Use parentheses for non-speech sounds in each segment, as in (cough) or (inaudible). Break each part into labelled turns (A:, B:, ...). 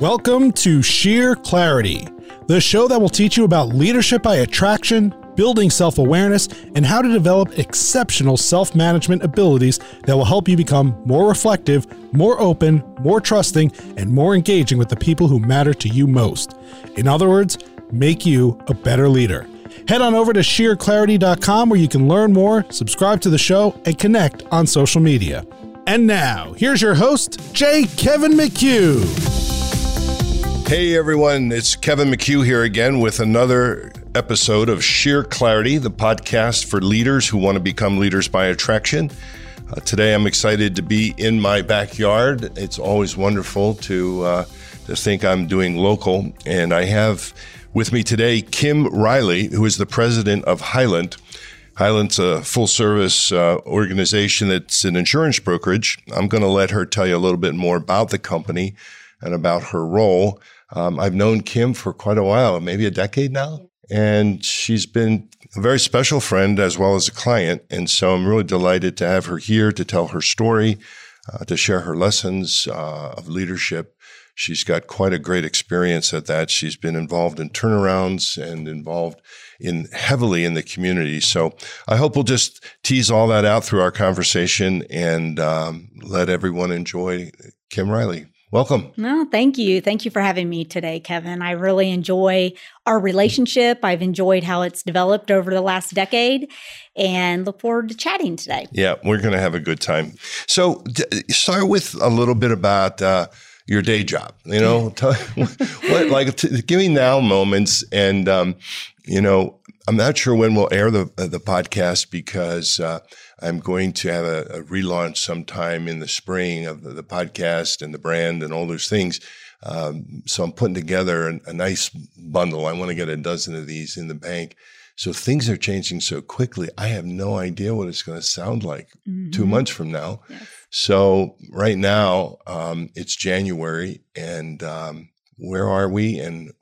A: Welcome to Sheer Clarity, the show that will teach you about leadership by attraction, building self awareness, and how to develop exceptional self management abilities that will help you become more reflective, more open, more trusting, and more engaging with the people who matter to you most. In other words, make you a better leader. Head on over to sheerclarity.com where you can learn more, subscribe to the show, and connect on social media. And now, here's your host, J. Kevin McHugh.
B: Hey everyone, it's Kevin McHugh here again with another episode of Sheer Clarity, the podcast for leaders who want to become leaders by attraction. Uh, today I'm excited to be in my backyard. It's always wonderful to uh, to think I'm doing local, and I have with me today Kim Riley, who is the president of Hylant. Hylant's a full service uh, organization that's an insurance brokerage. I'm going to let her tell you a little bit more about the company and about her role. Um, I've known Kim for quite a while, maybe a decade now. And she's been a very special friend as well as a client. And so I'm really delighted to have her here to tell her story, uh, to share her lessons uh, of leadership. She's got quite a great experience at that. She's been involved in turnarounds and involved in heavily in the community. So I hope we'll just tease all that out through our conversation and um, let everyone enjoy Kim Riley. Welcome.
C: No, thank you. Thank you for having me today, Kevin. I really enjoy our relationship. I've enjoyed how it's developed over the last decade and look forward to chatting today.
B: Yeah, we're going to have a good time. So, d- start with a little bit about uh, your day job. You know, tell, (laughs) what, like, t- give me now moments. And, um, you know, I'm not sure when we'll air the, uh, the podcast because, uh, I'm going to have a, a relaunch sometime in the spring of the, the, podcast and the brand and all those things. Um, so I'm putting together a, a nice bundle. I want to get a dozen of these in the bank. So things are changing so quickly. I have no idea what it's going to sound like mm-hmm. two months from now. Yes. So right now, um, it's January, and um, where are we? And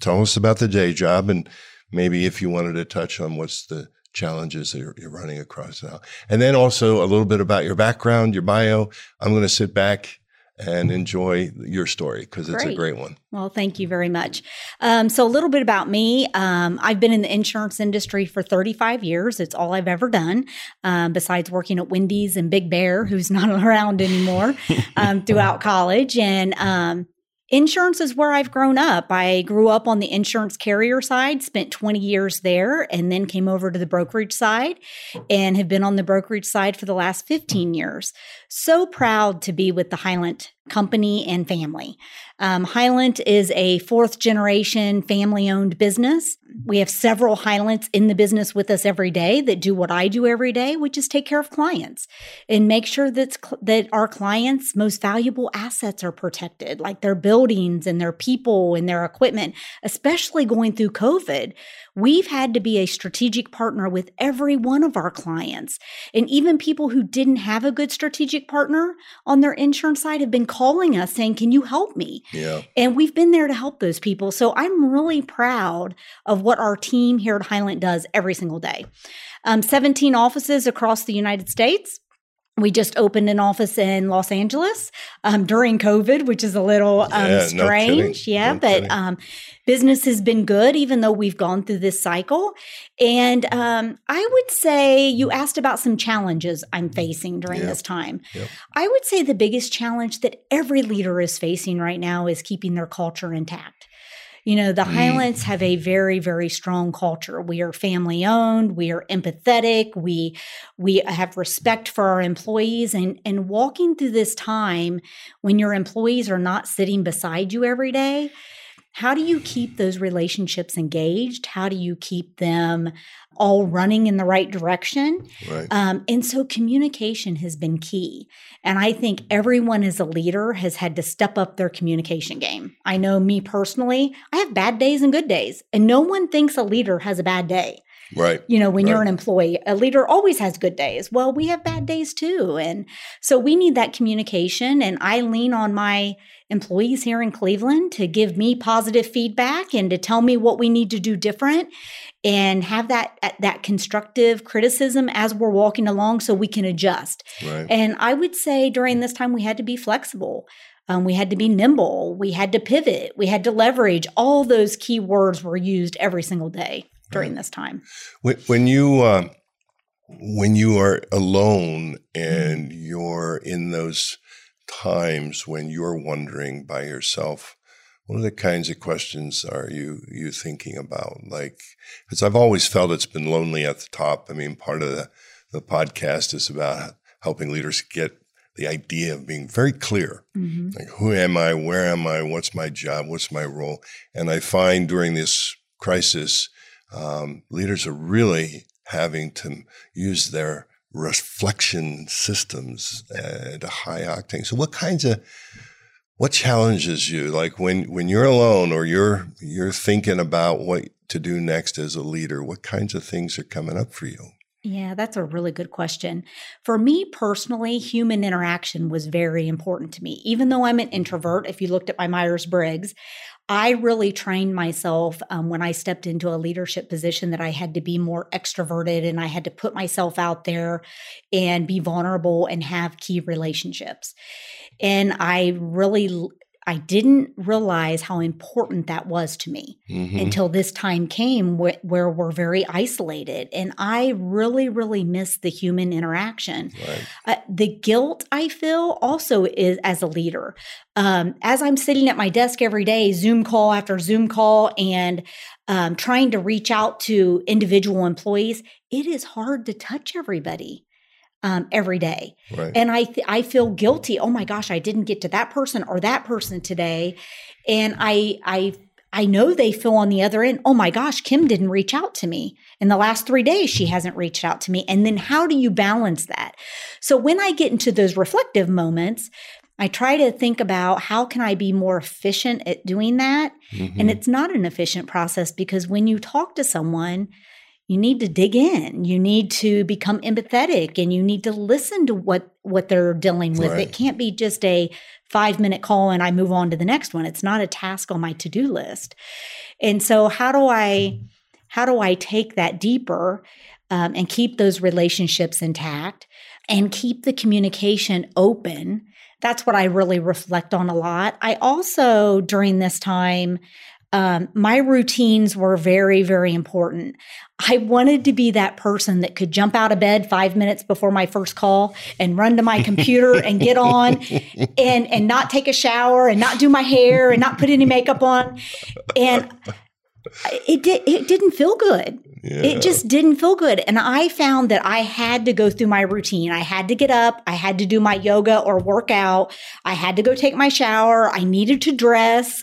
B: tell us about the day job, and maybe if you wanted to touch on what's the challenges that you're, you're running across now. And then also a little bit about your background, your bio. I'm going to sit back and enjoy your story because it's a great one.
C: Well, thank you very much. Um, so, a little bit about me. Um, I've been in the insurance industry for 35 years. It's all I've ever done, um, besides working at Wendy's and Big Bear, who's not (laughs) around anymore, um, throughout college. And um, Insurance is where I've grown up. I grew up on the insurance carrier side, spent 20 years there, and then came over to the brokerage side and have been on the brokerage side for the last 15 years. So proud to be with the Hylant company and family. Um, Hylant is a fourth generation family owned business. We have several Hylants in the business with us every day that do what I do every day, which is take care of clients and make sure that, that our clients' most valuable assets are protected, like their buildings and their people and their equipment, especially going through COVID. We've had to be a strategic partner with every one of our clients. And even people who didn't have a good strategic partner on their insurance side have been calling us saying, Can you help me?
B: Yeah.
C: And we've been there to help those people. So I'm really proud of what our team here at Hylant does every single day. Um, 17 offices across the United States we just opened an office in Los Angeles um, during COVID, which is a little um, yeah, strange. No yeah, no but um, business has been good, even though we've gone through this cycle. And um, I would say you asked about some challenges I'm facing during yep. this time. Yep. I would say the biggest challenge that every leader is facing right now is keeping their culture intact. You know, the mm. Hylants have a very, very strong culture. We are family owned, we are empathetic, we we have respect for our employees and and walking through this time when your employees are not sitting beside you every day, how do you keep those relationships engaged? How do you keep them all running in the right direction? Right. Um, and so communication has been key. And I think everyone as a leader has had to step up their communication game. I know me personally, I have bad days and good days, and no one thinks a leader has a bad day.
B: Right.
C: You know, when
B: right.
C: you're an employee, a leader always has good days. Well, we have bad days too. And so we need that communication. And I lean on my employees here in Cleveland to give me positive feedback and to tell me what we need to do different and have that that constructive criticism as we're walking along so we can adjust. Right. And I would say during this time we had to be flexible. Um, we had to be nimble. We had to pivot. We had to leverage. All those key words were used every single day during this time.
B: When, when you uh, when you are alone and you're in those times when you're wondering by yourself, what are the kinds of questions are you you thinking about? Like, because I've always felt it's been lonely at the top. I mean, part of the the podcast is about helping leaders get the idea of being very clear. Mm-hmm. Like, who am I? Where am I? What's my job? What's my role? And I find during this crisis, um, leaders are really having to use their reflection systems at a high octane. So, what kinds of what challenges you like when when you're alone or you're you're thinking about what to do next as a leader what kinds of things are coming up for you
C: yeah, that's a really good question. For me personally, human interaction was very important to me. Even though I'm an introvert, if you looked at my Myers Briggs, I really trained myself um, when I stepped into a leadership position that I had to be more extroverted and I had to put myself out there and be vulnerable and have key relationships. And I really I didn't realize how important that was to me mm-hmm. until this time came wh- where we're very isolated. And I really, really miss the human interaction. Right. Uh, the guilt I feel also is as a leader. Um, as I'm sitting at my desk every day, Zoom call after Zoom call, and um, trying to reach out to individual employees, it is hard to touch everybody um, every day. Right. And I th- I feel guilty. Oh my gosh, I didn't get to that person or that person today, and I I I know they feel on the other end. Oh my gosh, Kim didn't reach out to me in the last three days. She hasn't reached out to me. And then how do you balance that? So when I get into those reflective moments. I try to think about how can I be more efficient at doing that? Mm-hmm. And it's not an efficient process because when you talk to someone, you need to dig in. You need to become empathetic and you need to listen to what what they're dealing with. Right. it can't be just a 5 minute call and I move on to the next one. It's not a task on my to-do list. And so how do I how do I take that deeper um, and keep those relationships intact and keep the communication open? That's what I really reflect on a lot. I also, during this time, um, my routines were very, very important. I wanted to be that person that could jump out of bed five minutes before my first call and run to my computer and get on (laughs) and and not take a shower and not do my hair and not put any makeup on. And it did it didn't feel good. Yeah. It just didn't feel good. And I found that I had to go through my routine. I had to get up, I had to do my yoga or workout, I had to go take my shower, I needed to dress.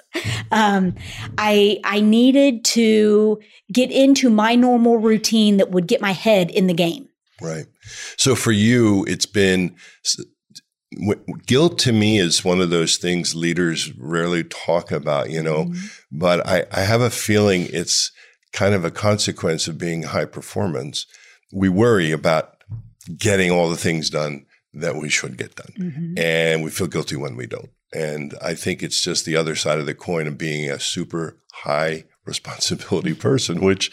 C: Um, I I needed to get into my normal routine that would get my head in the game.
B: Right. So for you, it's been guilt to me is one of those things leaders rarely talk about, you know, mm-hmm. but I, I have a feeling it's kind of a consequence of being high performance. We worry about getting all the things done that we should get done. Mm-hmm. And we feel guilty when we don't. And I think it's just the other side of the coin of being a super high (laughs) responsibility person, which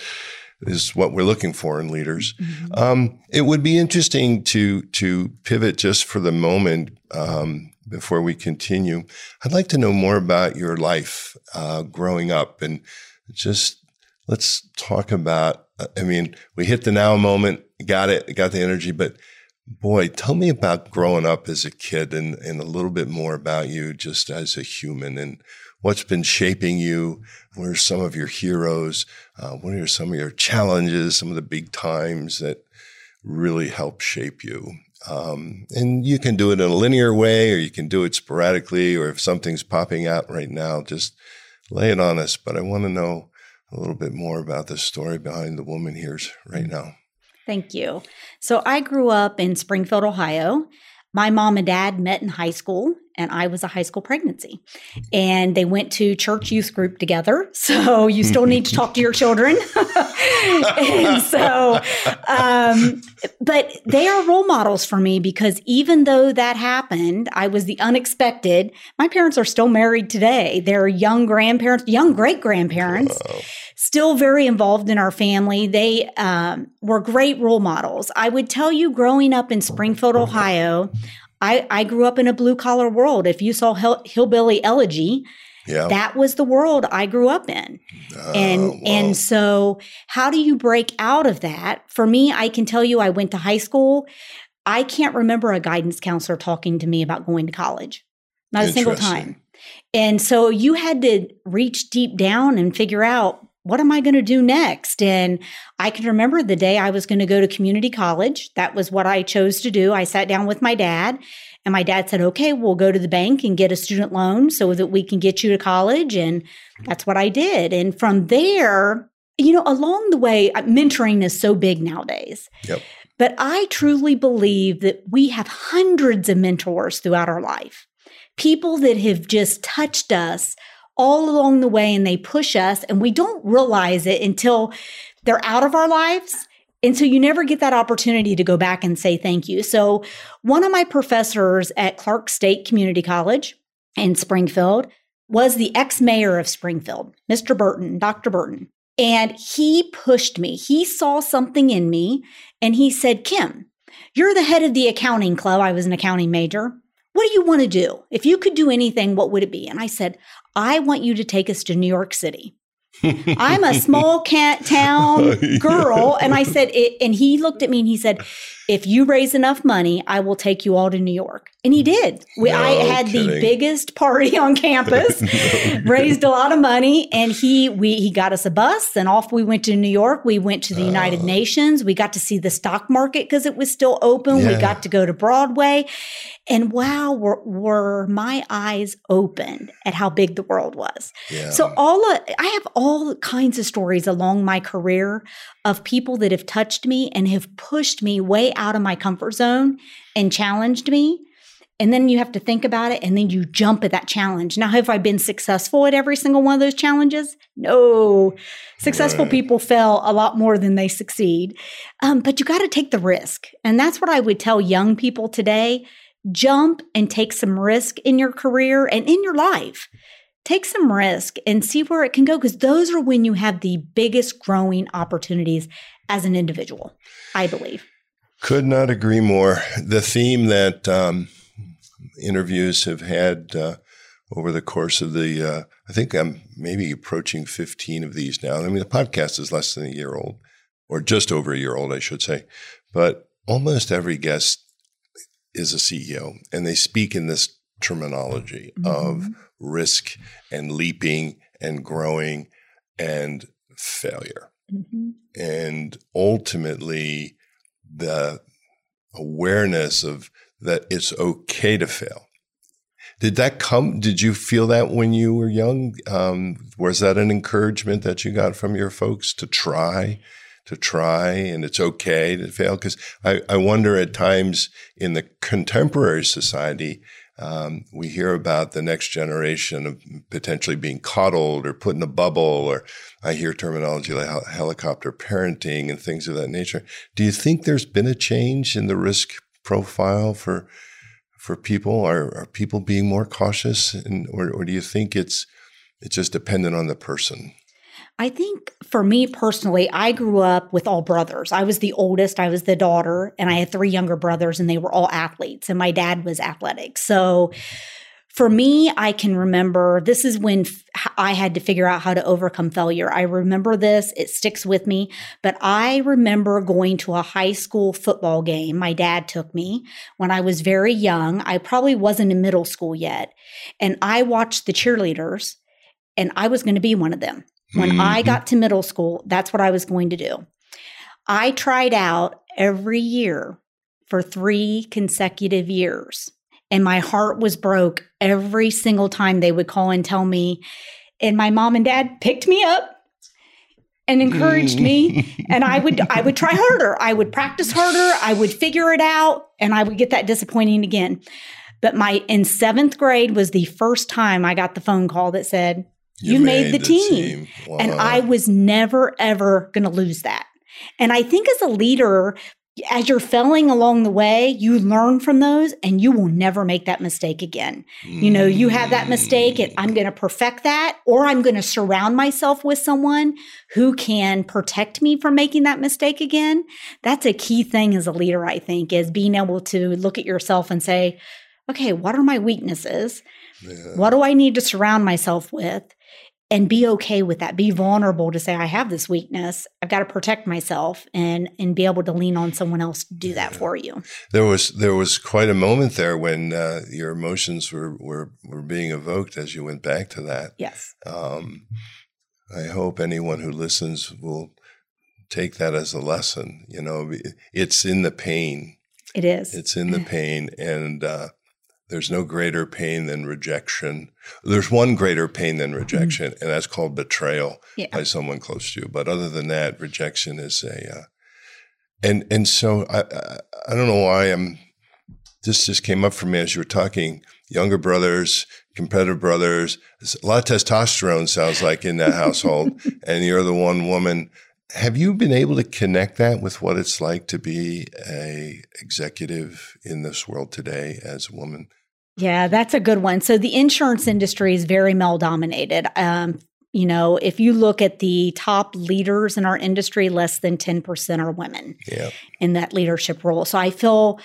B: is what we're looking for in leaders. Mm-hmm. Um, it would be interesting to to pivot just for the moment um, before we continue. I'd like to know more about your life uh, growing up, and just let's talk about. Uh, I mean, we hit the now moment, got it, got the energy, but boy, tell me about growing up as a kid, and and a little bit more about you just as a human and what's been shaping you? What are some of your heroes? Uh, what are some of your challenges? Some of the big times that really help shape you? Um, and you can do it in a linear way, or you can do it sporadically, or if something's popping out right now, just lay it on us. But I want to know a little bit more about the story behind the woman here's right now.
C: Thank you. So I grew up in Springfield, Ohio. My mom and dad met in high school, and I was a high school pregnancy. And they went to church youth group together. (laughs) So you still need to talk to your children. (laughs) and so, um, but they are role models for me because even though that happened, I was the unexpected. My parents are still married today. They're young grandparents, young great grandparents. Still very involved in our family. They um, were great role models. I would tell you, growing up in Springfield, Ohio, I, I grew up in a blue collar world. If you saw Hill, Hillbilly Elegy,
B: Yeah.
C: that was the world I grew up in. Oh, and
B: Oh, wow.
C: and so how do you break out of that? For me, I can tell you I went to high school. I can't remember a guidance counselor talking to me about going to college. Not a single time. And so you had to reach deep down and figure out what am I going to do next? And I can remember the day I was going to go to community college. That was what I chose to do. I sat down with my dad, and my dad said, Okay, we'll go to the bank and get a student loan so that we can get you to college. And that's what I did. And from there, you know, along the way, uh, mentoring is so big nowadays.
B: Yep.
C: But I truly believe that we have hundreds of mentors throughout our life, people that have just touched us all along the way and they push us, and we don't realize it until they're out of our lives. And so you never get that opportunity to go back and say thank you. So, one of my professors at Clark State Community College in Springfield was the ex mayor of Springfield, Mr. Burton, Dr. Burton. And he pushed me. He saw something in me and he said, Kim, you're the head of the accounting club. I was an accounting major. What do you want to do? If you could do anything, what would it be? And I said, I want you to take us to New York City. I'm a small (laughs) cat town (laughs) girl. And I said, it, and he looked at me and he said, if you raise enough money, I will take you all to New York. And he mm. did. We, I
B: No
C: had the biggest party (laughs) on campus, (laughs) raised a lot of money, and he we he got us a bus and off we went to New York. We went to the United
B: Oh.
C: Nations. We got to see the stock market because it was still open. We got to go to Broadway. And wow, were, were my eyes opened at how big the world was.
B: yeah.
C: So all of, I have all kinds of stories along my career of people that have touched me and have pushed me way out of my comfort zone and challenged me. And then you have to think about it and then you jump at that challenge. Now, have I been successful at every single one of those challenges? No. Successful
B: Right.
C: people fail a lot more than they succeed. Um, but you got to take the risk. And that's what I would tell young people today jump and take some risk in your career and in your life take some risk and see where it can go because those are when you have the biggest growing opportunities as an individual i believe
B: Could not agree more. The theme that um, interviews have had uh, over the course of the, uh, I think I'm maybe approaching 15 of these now. I mean, the podcast is less than a year old, or just over a year old, I should say. But almost every guest is a CEO, and they speak in this terminology of risk and leaping and growing and failure
C: Mhm.
B: and ultimately the awareness of that it's okay to fail. Did that come? Did you feel that when you were young? Um, was that an encouragement that you got from your folks to try, to try, and it's okay to fail? Because I, I wonder at times in the contemporary society, um, we hear about the next generation of potentially being coddled or put in a bubble, or I hear terminology like hel- helicopter parenting and things of that nature. Do you think there's been a change in the risk profile for for people? Are, are people being more cautious, and, or, or do you think it's it's just dependent on the person?
C: I think for me personally, I grew up with all brothers. I was the oldest, I was the daughter, and I had three younger brothers, and they were all athletes, and my dad was athletic. So for me, I can remember this is when f- I had to figure out how to overcome failure. I remember this, it sticks with me, but I remember going to a high school football game. My dad took me when I was very young. I probably wasn't in middle school yet. And I watched the cheerleaders, and I was going to be one of them. When I
B: Mhm.
C: got to middle school, that's what I was going to do. I tried out every year for three consecutive years, and my heart was broke every single time they would call and tell me. And my mom and dad picked me up and encouraged me and i would i would try harder i would practice harder i would figure it out and i would get that disappointing again but my in seventh grade was the first time i got the phone call that said You made the team. and
B: Wow.
C: i was never ever going to lose that and i think as a leader as you're failing along the way, you learn from those and you will never make that mistake again. You know, you have that mistake and I'm going to mm. perfect that, or I'm going to surround myself with someone who can protect me from making that mistake again. That's a key thing as a leader, I think, is being able to look at yourself and say, okay, what are my weaknesses?
B: Yeah.
C: What do I need to surround myself with? And be okay with that be vulnerable to say i have this weakness i've got to protect myself and and be able to lean on someone else to do that for you
B: There was there was quite a moment there when uh, your emotions were, were were being evoked as you went back to that.
C: yes
B: Um, I hope anyone who listens will take that as a lesson. You know, it's in the pain.
C: it is
B: It's in the (laughs) pain, and uh, there's no greater pain than rejection. There's one greater pain than rejection, and that's called betrayal
C: yeah
B: by someone close to you. But other than that, rejection is a, uh, and and so I, I I don't know why I'm. This just came up for me as you were talking. Younger brothers, competitive brothers, a lot of testosterone sounds like in that household, (laughs) and you're the one woman. Have you been able to connect that with what it's like to be a executive in this world today as a woman?
C: Yeah, that's a good one. So the insurance industry is very male dominated. Um, you know, if you look at the top leaders in our industry, less than 10% are women
B: Yeah,
C: in that leadership role. So I feel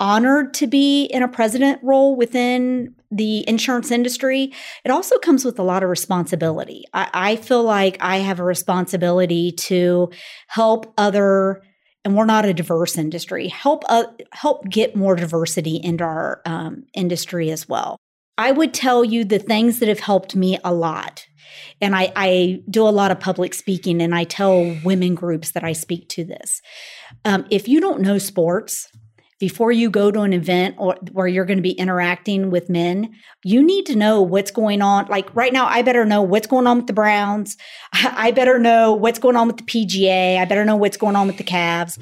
C: honored to be in a president role within the insurance industry. It also comes with a lot of responsibility. I, I feel like I have a responsibility to help other and we're not a diverse industry. Help uh, help get more diversity into our um, industry as well. I would tell you the things that have helped me a lot, and I, I do a lot of public speaking, and I tell women groups that I speak to this. Um, if you don't know sports, before you go to an event or where you're going to be interacting with men, you need to know what's going on. Like right now, I better know what's going on with the Browns. (laughs) I better know what's going on with the PGA. I better know what's going on with the Cavs.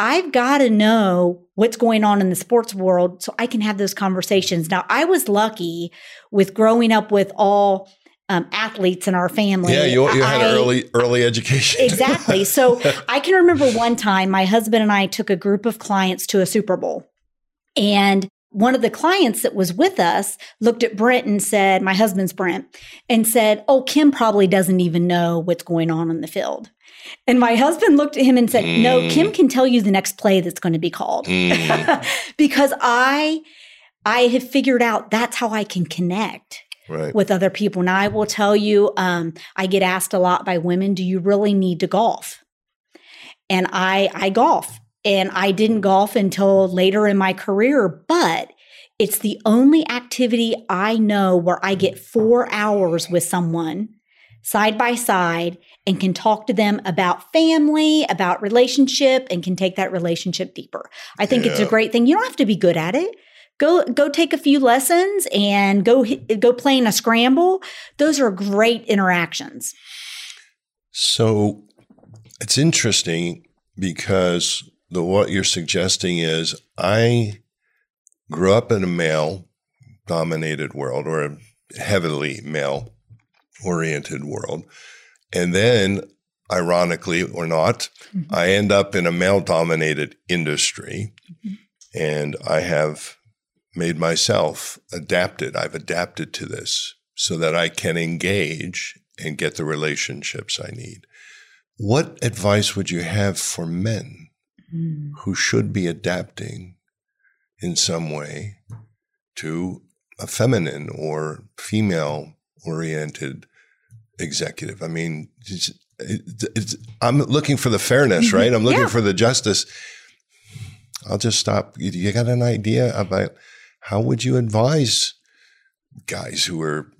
C: I've got to know what's going on in the sports world so I can have those conversations. Now, I was lucky with growing up with all um, athletes in our family.
B: yeah. You, you had
C: I-
B: early early education. (laughs)
C: exactly. So I can remember one time my husband and I took a group of clients to a Super Bowl. And one of the clients that was with us looked at Brent and said, My husband's Brent, and said, Oh, Kim probably doesn't even know what's going on in the field. And my husband looked at him and said, No,
B: Mm.
C: Kim can tell you the next play that's going to be called.
B: Mm, (laughs)
C: because I I have figured out that's how I can connect
B: right.
C: with other people. Now, I will tell you, um, I get asked a lot by women, do you really need to golf? And I, I golf and I didn't golf until later in my career, but it's the only activity I know where I get four hours with someone side by side and can talk to them about family, about relationship, and can take that relationship deeper. I think it's a great thing. You don't have to be good at it. Go go take a few lessons and go go play in a scramble. Those are great interactions.
B: So it's interesting because the what you're suggesting is I grew up in a male dominated world or a heavily male oriented world. And then ironically or not,
C: Mhm.
B: I end up in a male dominated industry
C: Mhm.
B: and I have made myself adapted. I've adapted to this so that I can engage and get the relationships I need. What advice would you have for men
C: Mm.
B: who should be adapting in some way to a feminine or female oriented executive? I mean, it's, it's, I'm looking for the fairness,
C: Mhm.
B: right? I'm looking
C: Yeah.
B: for the justice. I'll just stop. You got an idea about how would you advise guys who are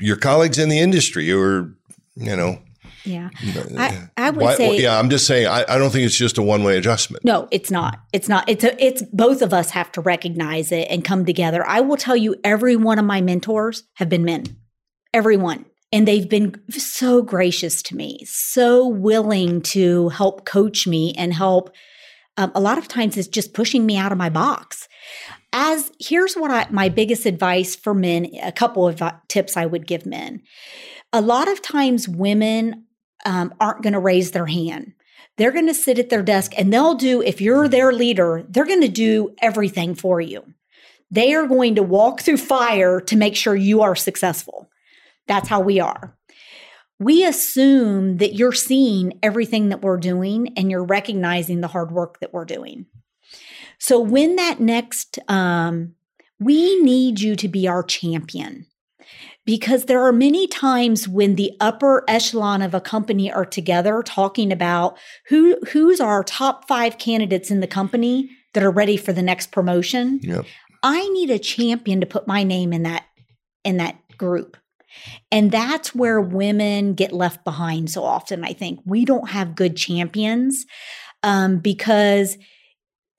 B: your colleagues in the industry who are, you know,
C: Yeah. I, I would
B: why-
C: say
B: yeah, I'm just saying, I, I don't think it's just a one way adjustment.
C: No, it's not. It's not. It's a, it's both of us have to recognize it and come together. I will tell you every one of my mentors have been men. Everyone. And they've been so gracious to me, so willing to help coach me and help um, a lot of times it's just pushing me out of my box. As here's what I my biggest advice for men, a couple of uh, tips I would give men. A lot of times women um, aren't going to raise their hand They're going to sit at their desk and they'll do, if you're their leader, they're going to do everything for you. They are going to walk through fire to make sure you are successful. That's how we are. We assume that you're seeing everything that we're doing and you're recognizing the hard work that we're doing. So, when that next, um, we need you to be our champion because there are many times when the upper echelon of a company are together talking about who who's our top 5 candidates in the company that are ready for the next promotion.
B: Yep.
C: I need a champion to put my name in that in that group. And that's where women get left behind so often. I think we don't have good champions um, because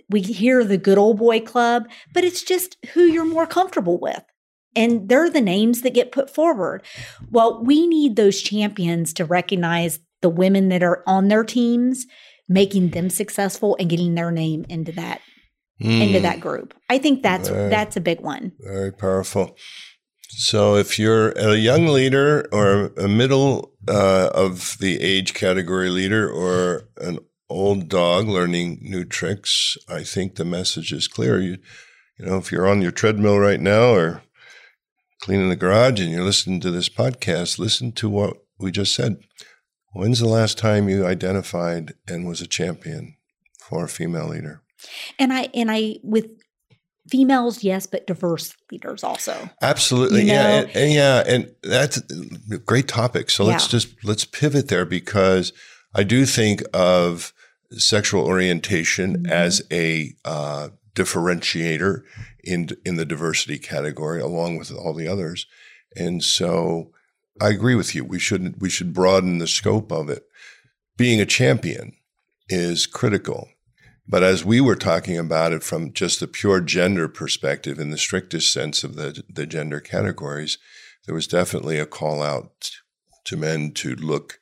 C: we hear the good old boy club, but it's just who you're more comfortable with and they're the names that get put forward. Well, we need those champions to recognize the women that are on their teams, making them successful and getting their name into that mm. into that group. I think that's very, that's a big one.
B: Very powerful. So if you're a young leader or a middle uh, of the age category leader or an old dog learning new tricks, I think the message is clear. You, you know, if you're on your treadmill right now or cleaning the garage and you're listening to this podcast, listen to what we just said. When's the last time you identified and was a champion for a female leader?
C: And I and I with females, yes, but diverse leaders also.
B: Absolutely, you know? yeah, and, and, yeah, and that's a great topic. So yeah. let's just let's pivot there because I do think of sexual orientation mm-hmm. as a uh, differentiator in in the diversity category along with all the others. And so I agree with you. We should we should broaden the scope of it. Being a champion is critical. But as we were talking about it from just the pure gender perspective, in the strictest sense of the, the gender categories, there was definitely a call out to men to look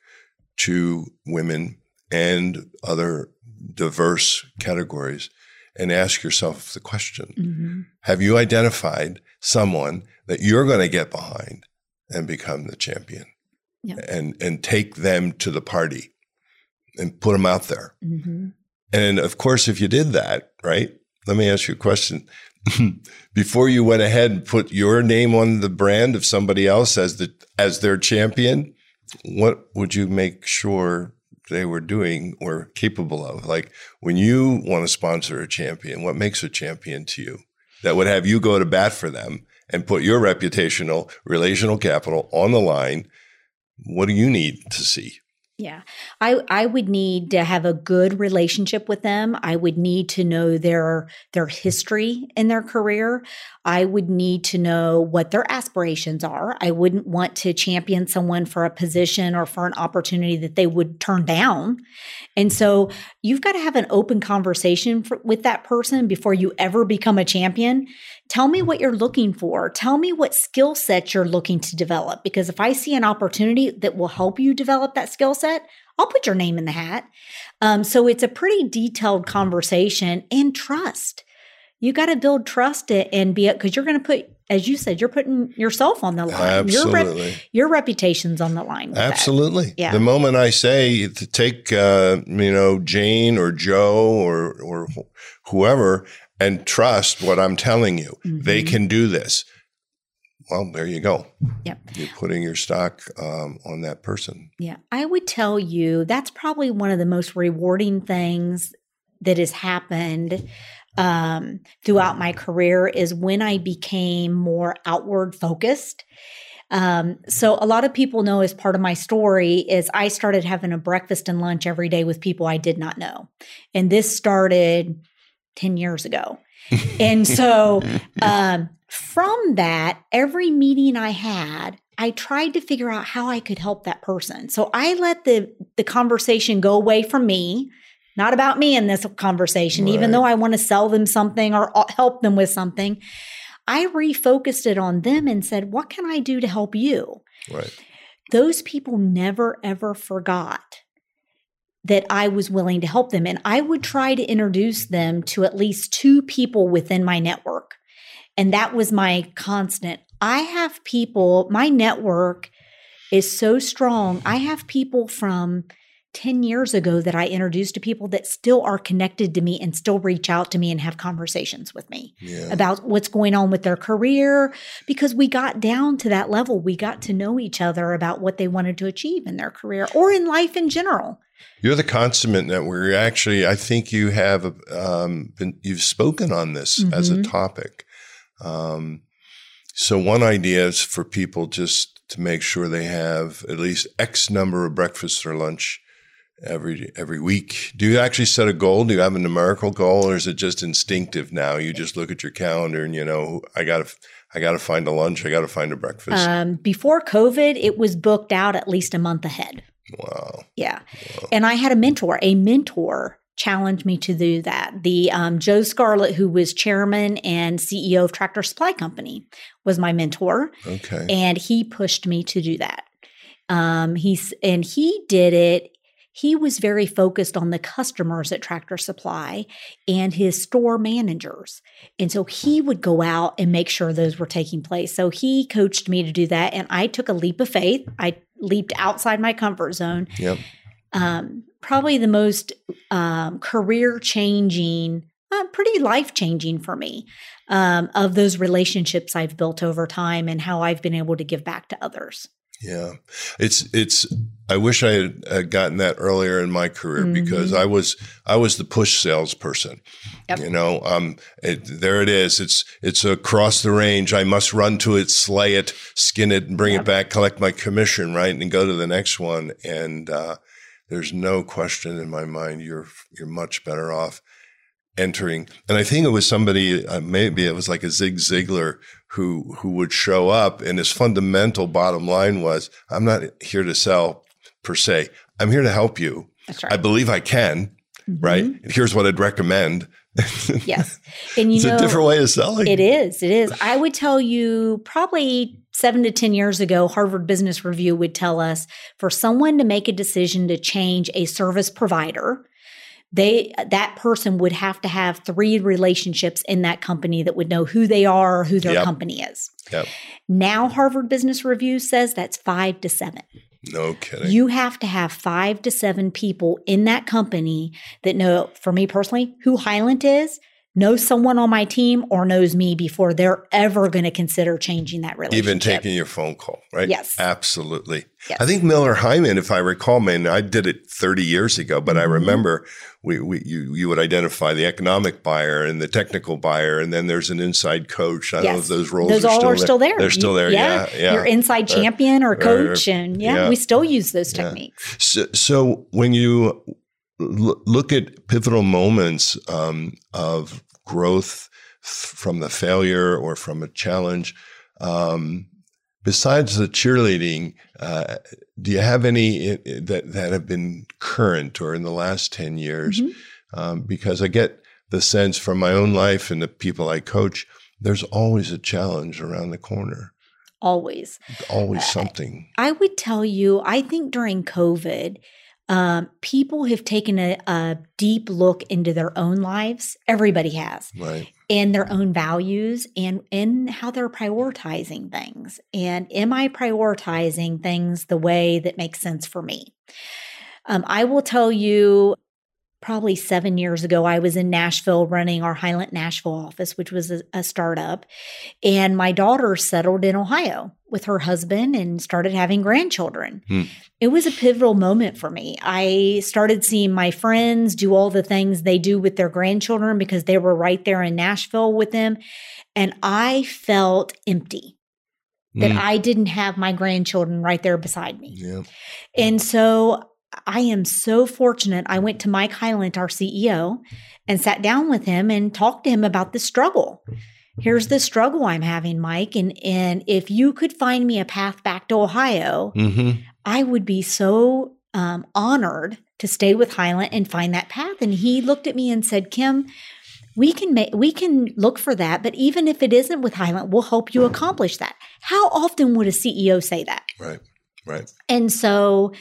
B: to women and other diverse categories and ask yourself the question mm-hmm. Have you identified someone that you're going to get behind and become the champion yep. and, and take them to the party and put them out there? Mm-hmm. And of course, if you did that, right? Let me ask you a question. (laughs) Before you went ahead and put your name on the brand of somebody else as the as their champion, what would you make sure they were doing or capable of. Like when you want to sponsor a champion, what makes a champion to you that would have you go to bat for them and put your reputational, relational capital on the line? What do you need to see?
C: Yeah. I I would need to have a good relationship with them. I would need to know their their history in their career. I would need to know what their aspirations are. I wouldn't want to champion someone for a position or for an opportunity that they would turn down. And so you've got to have an open conversation for, with that person before you ever become a champion Tell me what you're looking for. Tell me what skill set you're looking to develop. Because if I see an opportunity that will help you develop that skill set, I'll put your name in the hat. Um, so it's a pretty detailed conversation and trust. You got to build trust and be because you're going to put, as you said, you're putting yourself on the line.
B: Absolutely,
C: your, rep, your reputation's on the line.
B: Absolutely. That. Yeah. The moment I say to take, uh, you know, Jane or Joe or or whoever and trust what I'm telling you. Mm-hmm. They can do this. Well, there you go.
C: Yep.
B: You're putting your stock um, on that person.
C: Yeah. I would tell you that's probably one of the most rewarding things that has happened um, throughout my career is when I became more outward focused. Um, so a lot of people know as part of my story is I started having a breakfast and lunch every day with people I did not know. And this started 10 years ago. (laughs) and so um, from that, every meeting I had, I tried to figure out how I could help that person. So I let the the conversation go away from me, not about me in this conversation, right. even though I want to sell them something or uh, help them with something. I refocused it on them and said, "What can I do to help you?"
B: Right.
C: Those people never ever forgot that I was willing to help them. And I would try to introduce them to at least two people within my network. And that was my constant. I have people, my network is so strong. I have people from 10 years ago that I introduced to people that still are connected to me and still reach out to me and have conversations with me
B: Yeah.
C: about what's going on with their career because we got down to that level. We got to know each other about what they wanted to achieve in their career or in life in general.
B: You're the consummate network. Actually, I think you have um, been you've spoken on this as a
C: Mhm.
B: topic. Um, so one idea is for people just to make sure they have at least X number of breakfasts or lunch every every week. Do you actually set a goal? Do you have a numerical goal, or is it just instinctive now? You just look at your calendar and you know I got to I got to find a lunch. I got to find a breakfast.
C: Um, before COVID, it was booked out at least a month ahead.
B: wow.
C: Yeah. And I had a mentor, a mentor challenged me to do that. The um, Joe Scarlett, who was chairman and CEO of Tractor Supply Company, was my mentor.
B: Okay.
C: and he pushed me to do that. Um, he's and he did it. He was very focused on the customers at Tractor Supply and his store managers. And so he would go out and make sure those were taking place. So he coached me to do that. And I took a leap of faith. I leaped outside my comfort zone.
B: Yep.
C: Um, probably the most um, career changing, uh, pretty life changing for me um, of those relationships I've built over time and how I've been able to give back to others.
B: Yeah, it's it's. I wish I had gotten that earlier in my career because
C: Mhm.
B: I was I was the push salesperson.
C: Yep.
B: You know, um, it, there it is. It's it's across the range. I must run to it, slay it, skin it, and bring
C: Yep.
B: it back, collect my commission, right, and go to the next one. And uh, there's no question in my mind you're you're much better off entering. And I think it was somebody, uh, maybe it was like a Zig Ziglar who who would show up, and his fundamental bottom line was, "I'm not here to sell per se. I'm here to help you.
C: That's
B: I believe I can, right?
C: Mhm.
B: And here's what I'd recommend." (laughs)
C: Yes. And you
B: it's
C: know,
B: a different way of selling.
C: It is. It is. I would tell you probably seven to 10 years ago, Harvard Business Review would tell us for someone to make a decision to change a service provider, they that person would have to have three relationships in that company that would know who they are or who their
B: Yep.
C: company is.
B: Yep.
C: Now Harvard Business Review says that's five to seven.
B: No kidding.
C: You have to have five to seven people in that company that know, for me personally, who Hylant is, knows someone on my team or knows me before they're ever going to consider changing that relationship.
B: Even taking your phone call, right?
C: Yes.
B: Absolutely.
C: Yes.
B: I think Miller Heiman, if I recall, man, I did it 30 years ago, but I
C: Mhm.
B: remember we, we you, you would identify the economic buyer and the technical buyer, and then there's an inside coach. I don't know if those roles
C: Those
B: are,
C: all
B: still,
C: are
B: there.
C: still there.
B: They're still
C: You-
B: there. Yeah. Yeah.
C: Your inside
B: Uh,
C: champion or
B: or-
C: coach. and yeah,
B: yeah.
C: we still use those
B: Yeah.
C: techniques.
B: So, so when you look at pivotal moments um, of growth from the failure or from a challenge, um, besides the cheerleading, uh, do you have any i- i- that that have been current or in the last ten years?
C: Mhm.
B: Um, because I get the sense from my own life and the people I coach, there's always a challenge around the corner.
C: Always.
B: Always
C: Uh,
B: something.
C: I would tell you, I think during COVID, um, people have taken a, a deep look into their own lives. Everybody has.
B: Right.
C: and their own values and and how they're prioritizing things and am i prioritizing things the way that makes sense for me um, i will tell you probably seven years ago i was in nashville running our Hylant nashville office which was a, a startup and my daughter settled in ohio with her husband and started having grandchildren
B: Hmm.
C: it was a pivotal moment for me. I started seeing my friends do all the things they do with their grandchildren because they were right there in Nashville with them. And I felt empty that
B: Mm.
C: I didn't have my grandchildren right there beside me.
B: Yeah.
C: And so I am so fortunate. I went to Mike Hylant, our CEO, and sat down with him and talked to him about the struggle. Here's the struggle I'm having, Mike. And, and if you could find me a path back to Ohio,
B: Mm-hmm.
C: I would be so um, honored to stay with Hylant and find that path. And he looked at me and said, Kim, we can make we can look for that, but even if it isn't with Hylant, we'll help you accomplish that. How often would a CEO say that?
B: Right. Right.
C: And so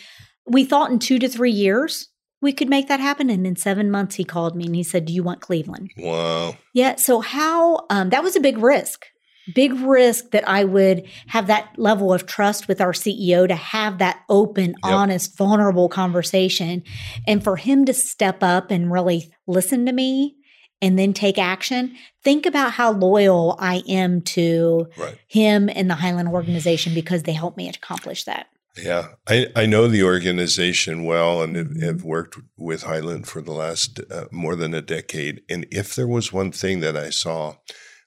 C: we thought in two to three years we could make that happen. And in seven months, he called me and he said, Do you want Cleveland?
B: Wow.
C: Yeah. So, how um, that was a big risk big risk that I would have that level of trust with our CEO to have that open, yep. honest, vulnerable conversation. And for him to step up and really listen to me and then take action. Think about how loyal I am to right. him and the Hylant organization because they helped me accomplish that.
B: Yeah, I, I know the organization well and have, worked with Hylant for the last uh, more than a decade. And if there was one thing that I saw,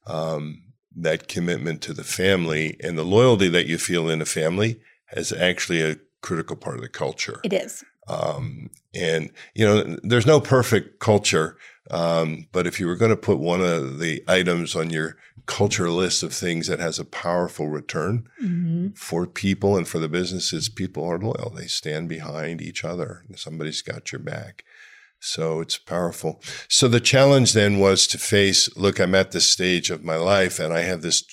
B: um, that commitment to the family and the loyalty that you feel in a family is actually a critical part of the culture.
C: It is.
B: Um, and, you know, there's no perfect culture. Um, but if you were going to put one of the items on your culture list of things that has a powerful return mm-hmm. for people and for the businesses, people are loyal. They stand behind each other. Somebody's got your back. So it's powerful. So the challenge then was to face, look, I'm at this stage of my life and I have this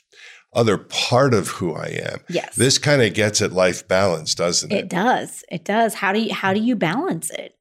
B: other part of who I am.
C: Yes.
B: This kind of gets at life balance, doesn't it?
C: It does. It does. How do you how do you balance it?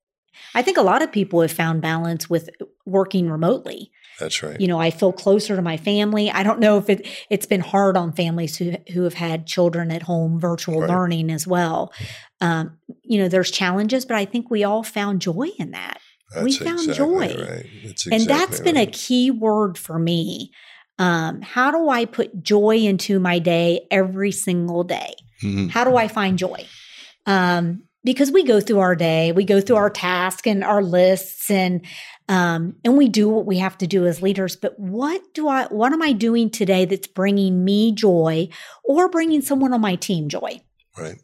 C: I think a lot of people have found balance with working remotely.
B: That's right.
C: You know, I feel closer to my family. I don't know if it it's been hard on families who who have had children at home, virtual right. learning as well. Um, you know, there's challenges, but I think we all found joy in that. That's we found exactly joy. Right. Exactly and that's been a key word for me. Um, how do I put joy into my day every single day? Mm-hmm. How do I find joy? Um, because we go through our day, we go through our tasks and our lists and um, and we do what we have to do as leaders. But what do I, what am I doing today that's bringing me joy or bringing someone on my team joy?
B: Right.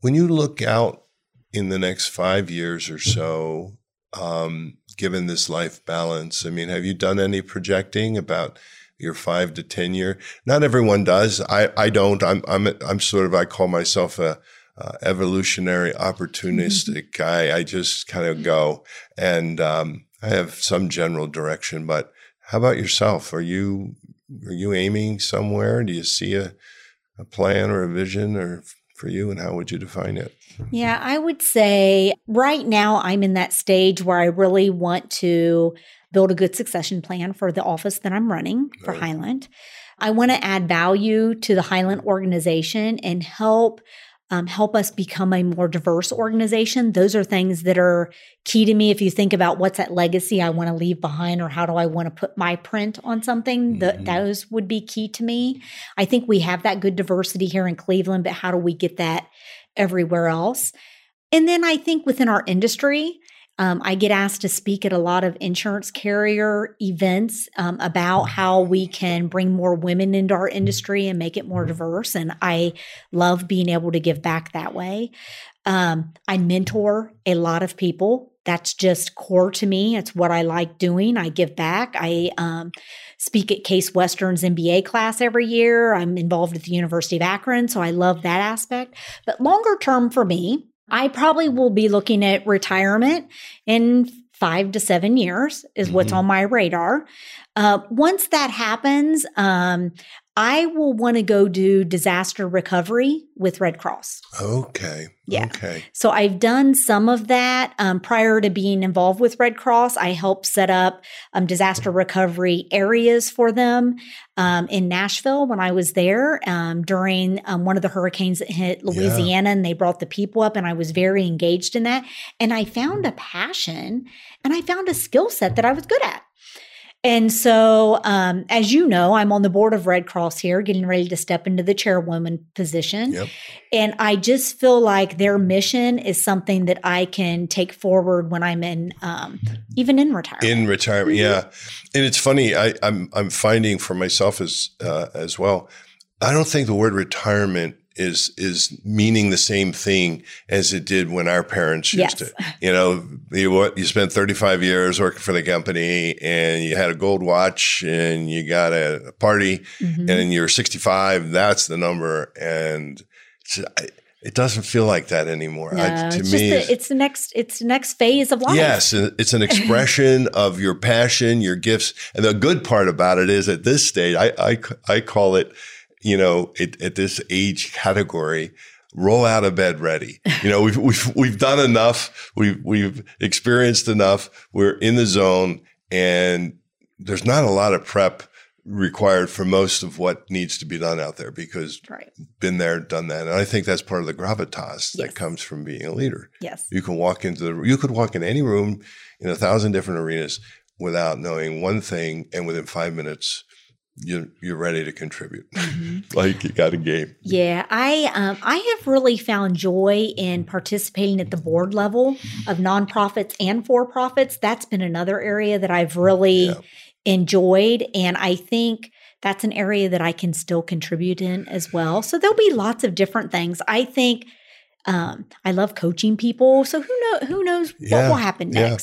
B: When you look out in the next five years or so, um, given this life balance, I mean, have you done any projecting about your five to 10 year? Not everyone does. I, I don't. I'm, I'm, I'm sort of, I call myself a, uh, evolutionary opportunistic mm-hmm. guy. I just kind of go and um, I have some general direction. But how about yourself? Are you are you aiming somewhere? Do you see a, a plan or a vision or for you and how would you define it?
C: Yeah, I would say right now I'm in that stage where I really want to build a good succession plan for the office that I'm running for right. Hylant. I want to add value to the Hylant organization and help um, help us become a more diverse organization. Those are things that are key to me. If you think about what's that legacy I want to leave behind, or how do I want to put my print on something, mm-hmm. those would be key to me. I think we have that good diversity here in Cleveland, but how do we get that everywhere else? And then I think within our industry, um, I get asked to speak at a lot of insurance carrier events um, about how we can bring more women into our industry and make it more diverse. And I love being able to give back that way. Um, I mentor a lot of people. That's just core to me. It's what I like doing. I give back. I um, speak at Case Western's MBA class every year. I'm involved at the University of Akron, so I love that aspect. But longer term for me, I probably will be looking at retirement in five to seven years, is what's mm-hmm. on my radar. Uh, once that happens, um, I will want to go do disaster recovery with Red Cross.
B: Okay.
C: Yeah.
B: Okay.
C: So I've done some of that um, prior to being involved with Red Cross. I helped set up um, disaster recovery areas for them um, in Nashville when I was there um, during um, one of the hurricanes that hit Louisiana, yeah. and they brought the people up, and I was very engaged in that. And I found a passion and I found a skill set that I was good at. And so, um, as you know, I'm on the board of Red Cross here, getting ready to step into the chairwoman position. Yep. And I just feel like their mission is something that I can take forward when I'm in, um, even in retirement.
B: In retirement, mm-hmm. yeah. And it's funny, I, am I'm, I'm finding for myself as uh, as well. I don't think the word retirement is is meaning the same thing as it did when our parents used yes. to. You know, you what you spent 35 years working for the company and you had a gold watch and you got a, party mm-hmm. and you're 65, that's the number and it doesn't feel like that anymore.
C: No, I, to it's me, the, it's the next it's the next phase of life.
B: Yes, it's an expression (laughs) of your passion, your gifts, and the good part about it is at this stage, I I, I call it you know, it, at this age category, roll out of bed ready. You know, we've (laughs) we've we've done enough. We've we've experienced enough. We're in the zone, and there's not a lot of prep required for most of what needs to be done out there because
C: Right.
B: been there, done that. And I think that's part of the gravitas that comes from being a leader.
C: Yes.
B: You can walk into the you could walk in any room in a thousand different arenas without knowing one thing, and within five minutes, you you're ready to contribute. (laughs) like you got a game.
C: Yeah, I um, I have really found joy in participating at the board level of nonprofits and for profits. That's been another area that I've really
B: Yeah.
C: enjoyed, and I think that's an area that I can still contribute in as well. So there'll be lots of different things. I think um, I love coaching people. So who know who knows
B: Yeah,
C: what will happen
B: yeah.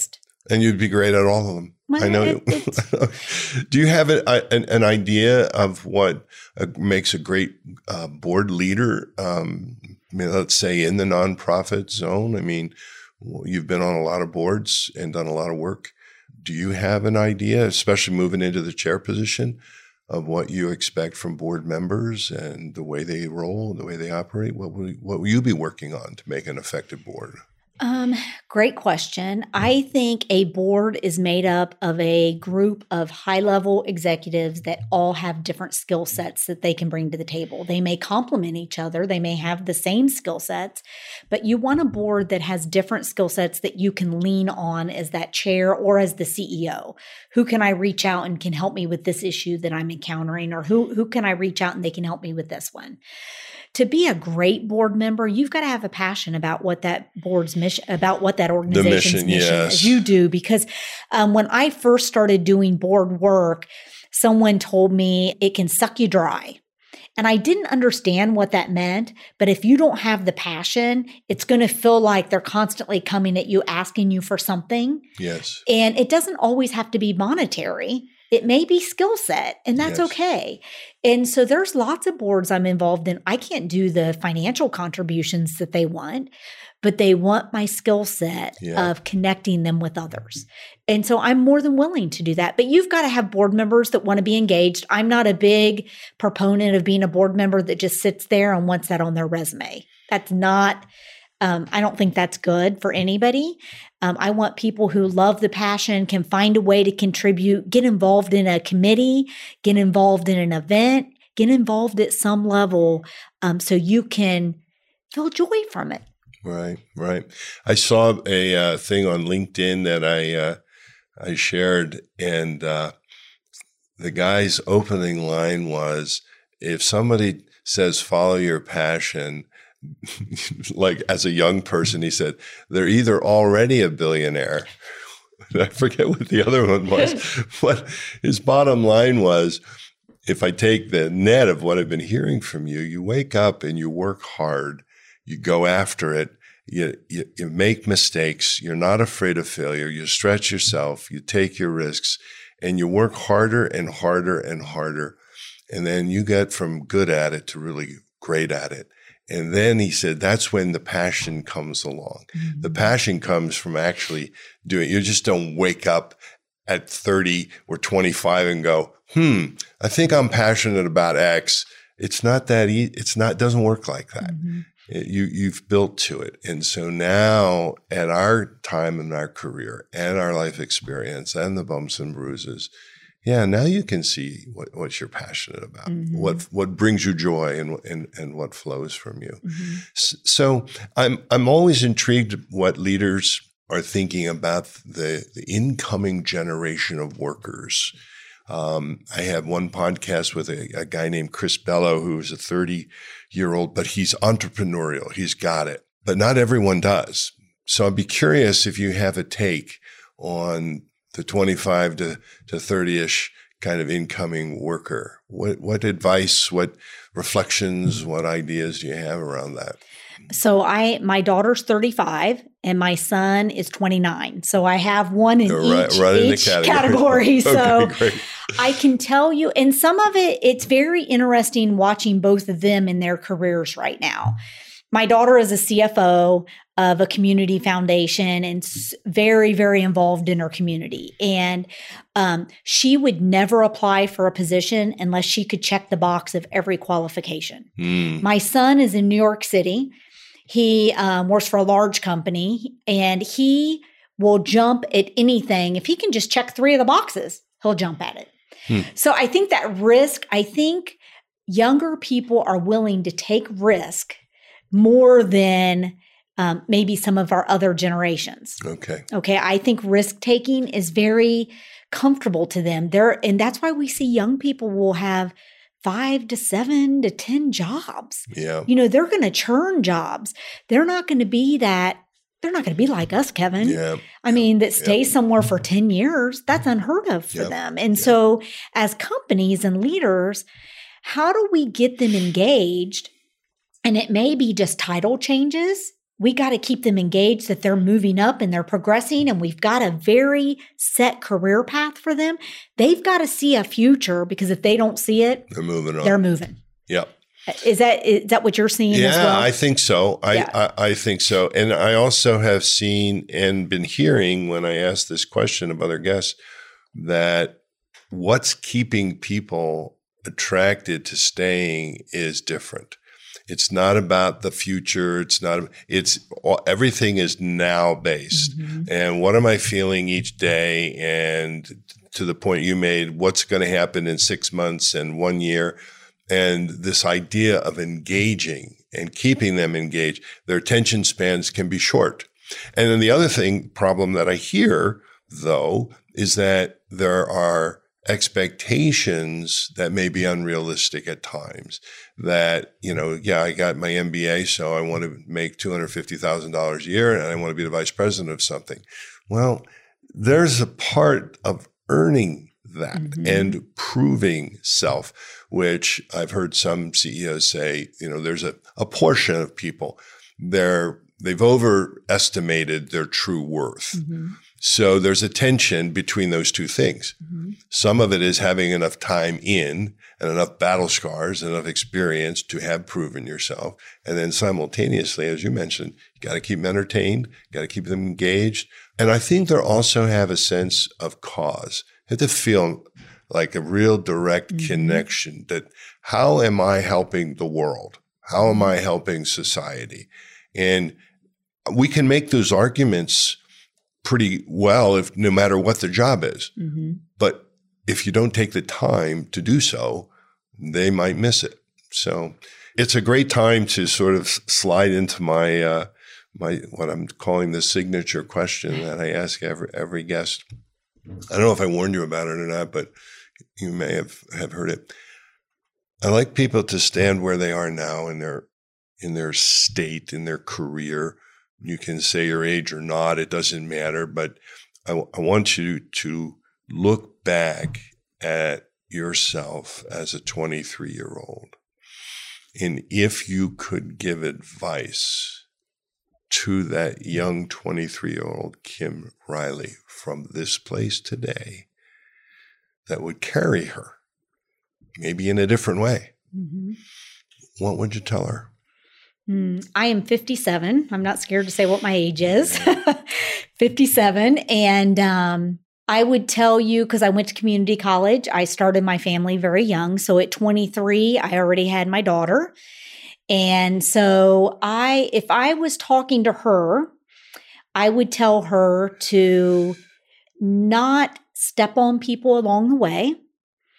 B: And you'd be great at all of them. I know
C: it-
B: you. (laughs) Do you have a, an, an idea of what uh makes a great uh, board leader? Um, I mean, let's say in the nonprofit zone. I mean, you've been on a lot of boards and done a lot of work. Do you have an idea, especially moving into the chair position, of what you expect from board members and the way they roll, the way they operate? What will, what will you be working on to make an effective board?
C: Um, great question. Hmm. I think a board is made up of a group of high level executives that all have different skill sets that they can bring to the table. They may complement each other, they may have the same skill sets, but you want a board that has different skill sets that you can lean on as that chair or as the CEO. Who can I reach out and can help me with this issue that I'm encountering, or who, who can I reach out and they can help me with this one? to be a great board member, you've got to have a passion about what that board's mission, about what that organization's
B: mission,
C: mission,
B: yes.
C: is. You do because um, when I first started doing board work, someone told me it can suck you dry. And I didn't understand what that meant. But if you don't have the passion, it's going to feel like they're constantly coming at you, asking you for something.
B: Yes.
C: And it doesn't always have to be monetary. It may be skill set, and that's
B: Yes.
C: okay. And so there's lots of boards I'm involved in. I can't do the financial contributions that they want, but they want my skill set
B: Yeah.
C: of connecting them with others. And so I'm more than willing to do that. But you've got to have board members that want to be engaged. I'm not a big proponent of being a board member that just sits there and wants that on their resume. That's not um, I don't think that's good for anybody. Um, I want people who love the passion, can find a way to contribute, get involved in a committee, get involved in an event, get involved at some level um, so you can feel joy from it.
B: Right, right. I saw a uh, thing on LinkedIn that I uh, I shared, and uh, the guy's opening line was, "If somebody says follow your passion." (laughs) like as a young person, he said they're either already a billionaire. (laughs) I forget what the other one was, (laughs) but his bottom line was if I take the net of what I've been hearing from you, you wake up and you work hard, you go after it, you, you, you make mistakes, you're not afraid of failure, you stretch yourself, you take your risks, and you work harder and harder and harder. And then you get from good at it to really great at it. And then he said, that's when the passion comes along. The passion comes from actually doing, you just don't wake up at 30 or 25 and go, hmm, I think I'm passionate about X. It's not that easy. It's not, doesn't work like that. It- you, you've built to it. And so now at our time in our career and our life experience and the bumps and bruises, yeah, now you can see what, what you're passionate about, what what brings you joy, and, and and what flows from you. S- So I'm I'm always intrigued what leaders are thinking about the the incoming generation of workers. Um, I have one podcast with a, a guy named Chris Bello, who's a 30 year old, but he's entrepreneurial. He's got it, but not everyone does. So I'd be curious if you have a take on the 25 to, to 30 ish kind of incoming worker. What, what advice, what reflections, what ideas do you have around that?
C: So I my daughter's 35 and my son is 29. So I have one in
B: right-
C: each,
B: right in the category.
C: category. (laughs) So
B: Okay.
C: I can tell you, and some of it, it's very interesting watching both of them in their careers right now. My daughter is a CFO of a community foundation and very, very involved in her community. And um, she would never apply for a position unless she could check the box of every qualification.
B: Mm,
C: My son is in New York City. He um, works for a large company and he will jump at anything. If he can just check three of the boxes, he'll jump at it. Hmm. So I think that risk, I think younger people are willing to take risk more than um, maybe some of our other generations.
B: Okay.
C: Okay. I think risk taking is very comfortable to them. There, and that's why we see young people will have five to seven to 10 jobs.
B: Yeah.
C: You know, they're going to churn jobs. They're not going to be that, they're not going to be like us, Kevin.
B: Yeah.
C: I mean, that stays somewhere for 10 years. That's unheard of for
B: Yep.
C: them. And
B: Yep.
C: so, as companies and leaders, how do we get them engaged? And it may be just title changes. We got to keep them engaged that they're moving up and they're progressing, and we've got a very set career path for them. They've got to see a future because if they don't see it,
B: They're moving on.
C: they're moving.
B: yeah.
C: Is that is that what you're seeing
B: Yeah,
C: as well?
B: I think so. I,
C: Yeah.
B: I I think so. And I also have seen and been hearing when I ask this question of other guests that what's keeping people attracted to staying is different. It's not about the future. It's not. It's all- everything is now based.
C: Mhm.
B: And what am I feeling each day? And to the point you made, what's going to happen in six months and one year? And this idea of engaging and keeping them engaged, their attention spans can be short. And then the other thing, problem that I hear though, is that there are expectations that may be unrealistic at times. That, you know, yeah, I got my MBA, so I want to make $250,000 a year and I want to be the vice president of something. Well, there's a part of earning that
C: Mhm.
B: and proving self, which I've heard some CEOs say, you know, there's a, a portion of people, they're, they've overestimated their true worth.
C: Mhm.
B: So there's a tension between those two things.
C: Mhm.
B: Some of it is having enough time in and enough battle scars, enough experience to have proven yourself. And then simultaneously, as you mentioned, you got to keep them entertained, got to keep them engaged. And I think they also have a sense of cause. They have to feel like a real direct
C: Mhm.
B: connection that how am I helping the world? How am I helping society? And we can make those arguments pretty well if no matter what the job is.
C: Mhm.
B: But if you don't take the time to do so, they might miss it. So it's a great time to sort of slide into my uh, my what I'm calling the signature question that I ask every every guest. I don't know if I warned you about it or not, but you may have, have heard it. I like people to stand where they are now in their in their state, in their career. You can say your age or not, it doesn't matter, but I, w- I want you to look back at yourself as a 23 year old. And if you could give advice to that young 23 year old Kim Riley from this place today that would carry her, maybe in a different way,
C: Mhm.
B: what would you tell her?
C: Hmm, I am 57. I'm not scared to say what my age is. (laughs) 57. And um, I would tell you, because I went to community college, I started my family very young. So at 23, I already had my daughter. And so I, if I was talking to her, I would tell her to not step on people along the way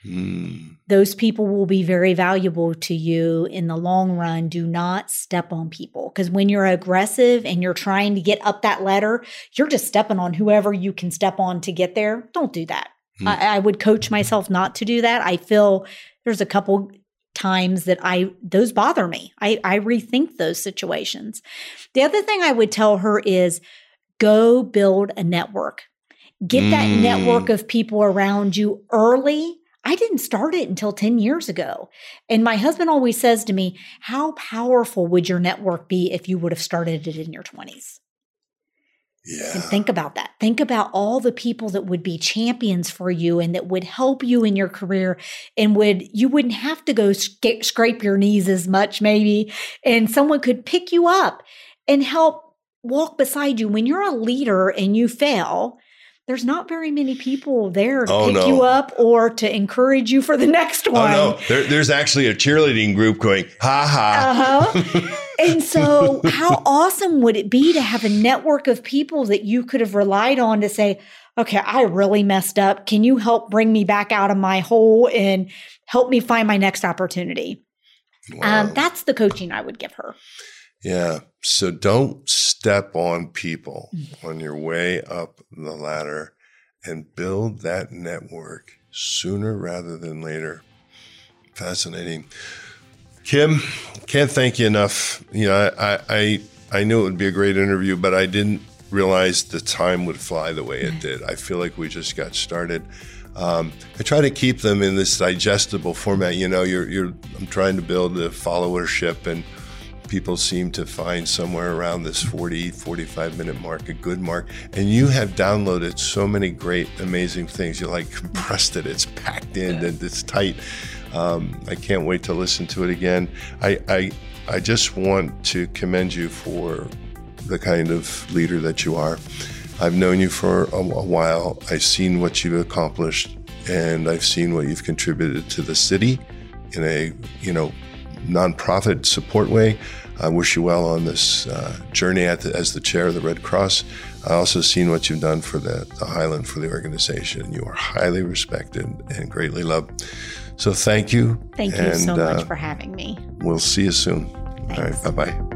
B: Hmm.
C: Those people will be very valuable to you in the long run. Do not step on people because when you're aggressive and you're trying to get up that ladder, you're just stepping on whoever you can step on to get there. Don't do that.
B: Hmm.
C: I, I would coach myself not to do that. I feel there's a couple times that I those bother me. I, I rethink those situations. The other thing I would tell her is go build a network. Get that
B: Mm.
C: network of people around you early. I didn't start it until 10 years ago. And my husband always says to me, How powerful would your network be if you would have started it in your 20s?
B: Yeah.
C: And think about that. Think about all the people that would be champions for you and that would help you in your career and would you wouldn't have to go sca- scrape your knees as much maybe and someone could pick you up and help walk beside you when you're a leader and you fail. There's not very many people there to
B: Oh,
C: pick
B: no.
C: you up or to encourage you for the (laughs) next
B: Oh
C: one.
B: no, there, there's actually a cheerleading group going, ha ha.
C: Uh-huh. (laughs) And so, how awesome would it be to have a network of people that you could have relied on to say, okay, I really messed up. Can you help bring me back out of my hole and help me find my next opportunity? Wow. Um, that's the coaching I would give her.
B: Yeah. So don't step on people mm-hmm. on your way up the ladder and build that network sooner rather than later. Fascinating. Kim, can't thank you enough. You know, I, I, I knew it would be a great interview, but I didn't realize the time would fly the way it did. I feel like we just got started. Um, I try to keep them in this digestible format. You know, you're, you're, I'm trying to build a followership, and people seem to find somewhere around this 40, 45 minute mark a good mark. And you have downloaded so many great, amazing things. You like (laughs) compressed it, it's packed in, and it's tight. Um, I can't wait to listen to it again. I, I, I just want to commend you for the kind of leader that you are. I've known you for a, a while. I've seen what you've accomplished, and I've seen what you've contributed to the city in a you know nonprofit support way. I wish you well on this uh, journey the, as the chair of the Red Cross. I also seen what you've done for the, the Hylant for the organization. You are highly respected and greatly loved. So thank you.
C: Thank you and, so much uh, for having me.
B: We'll see you soon. Thanks. All right. Bye bye.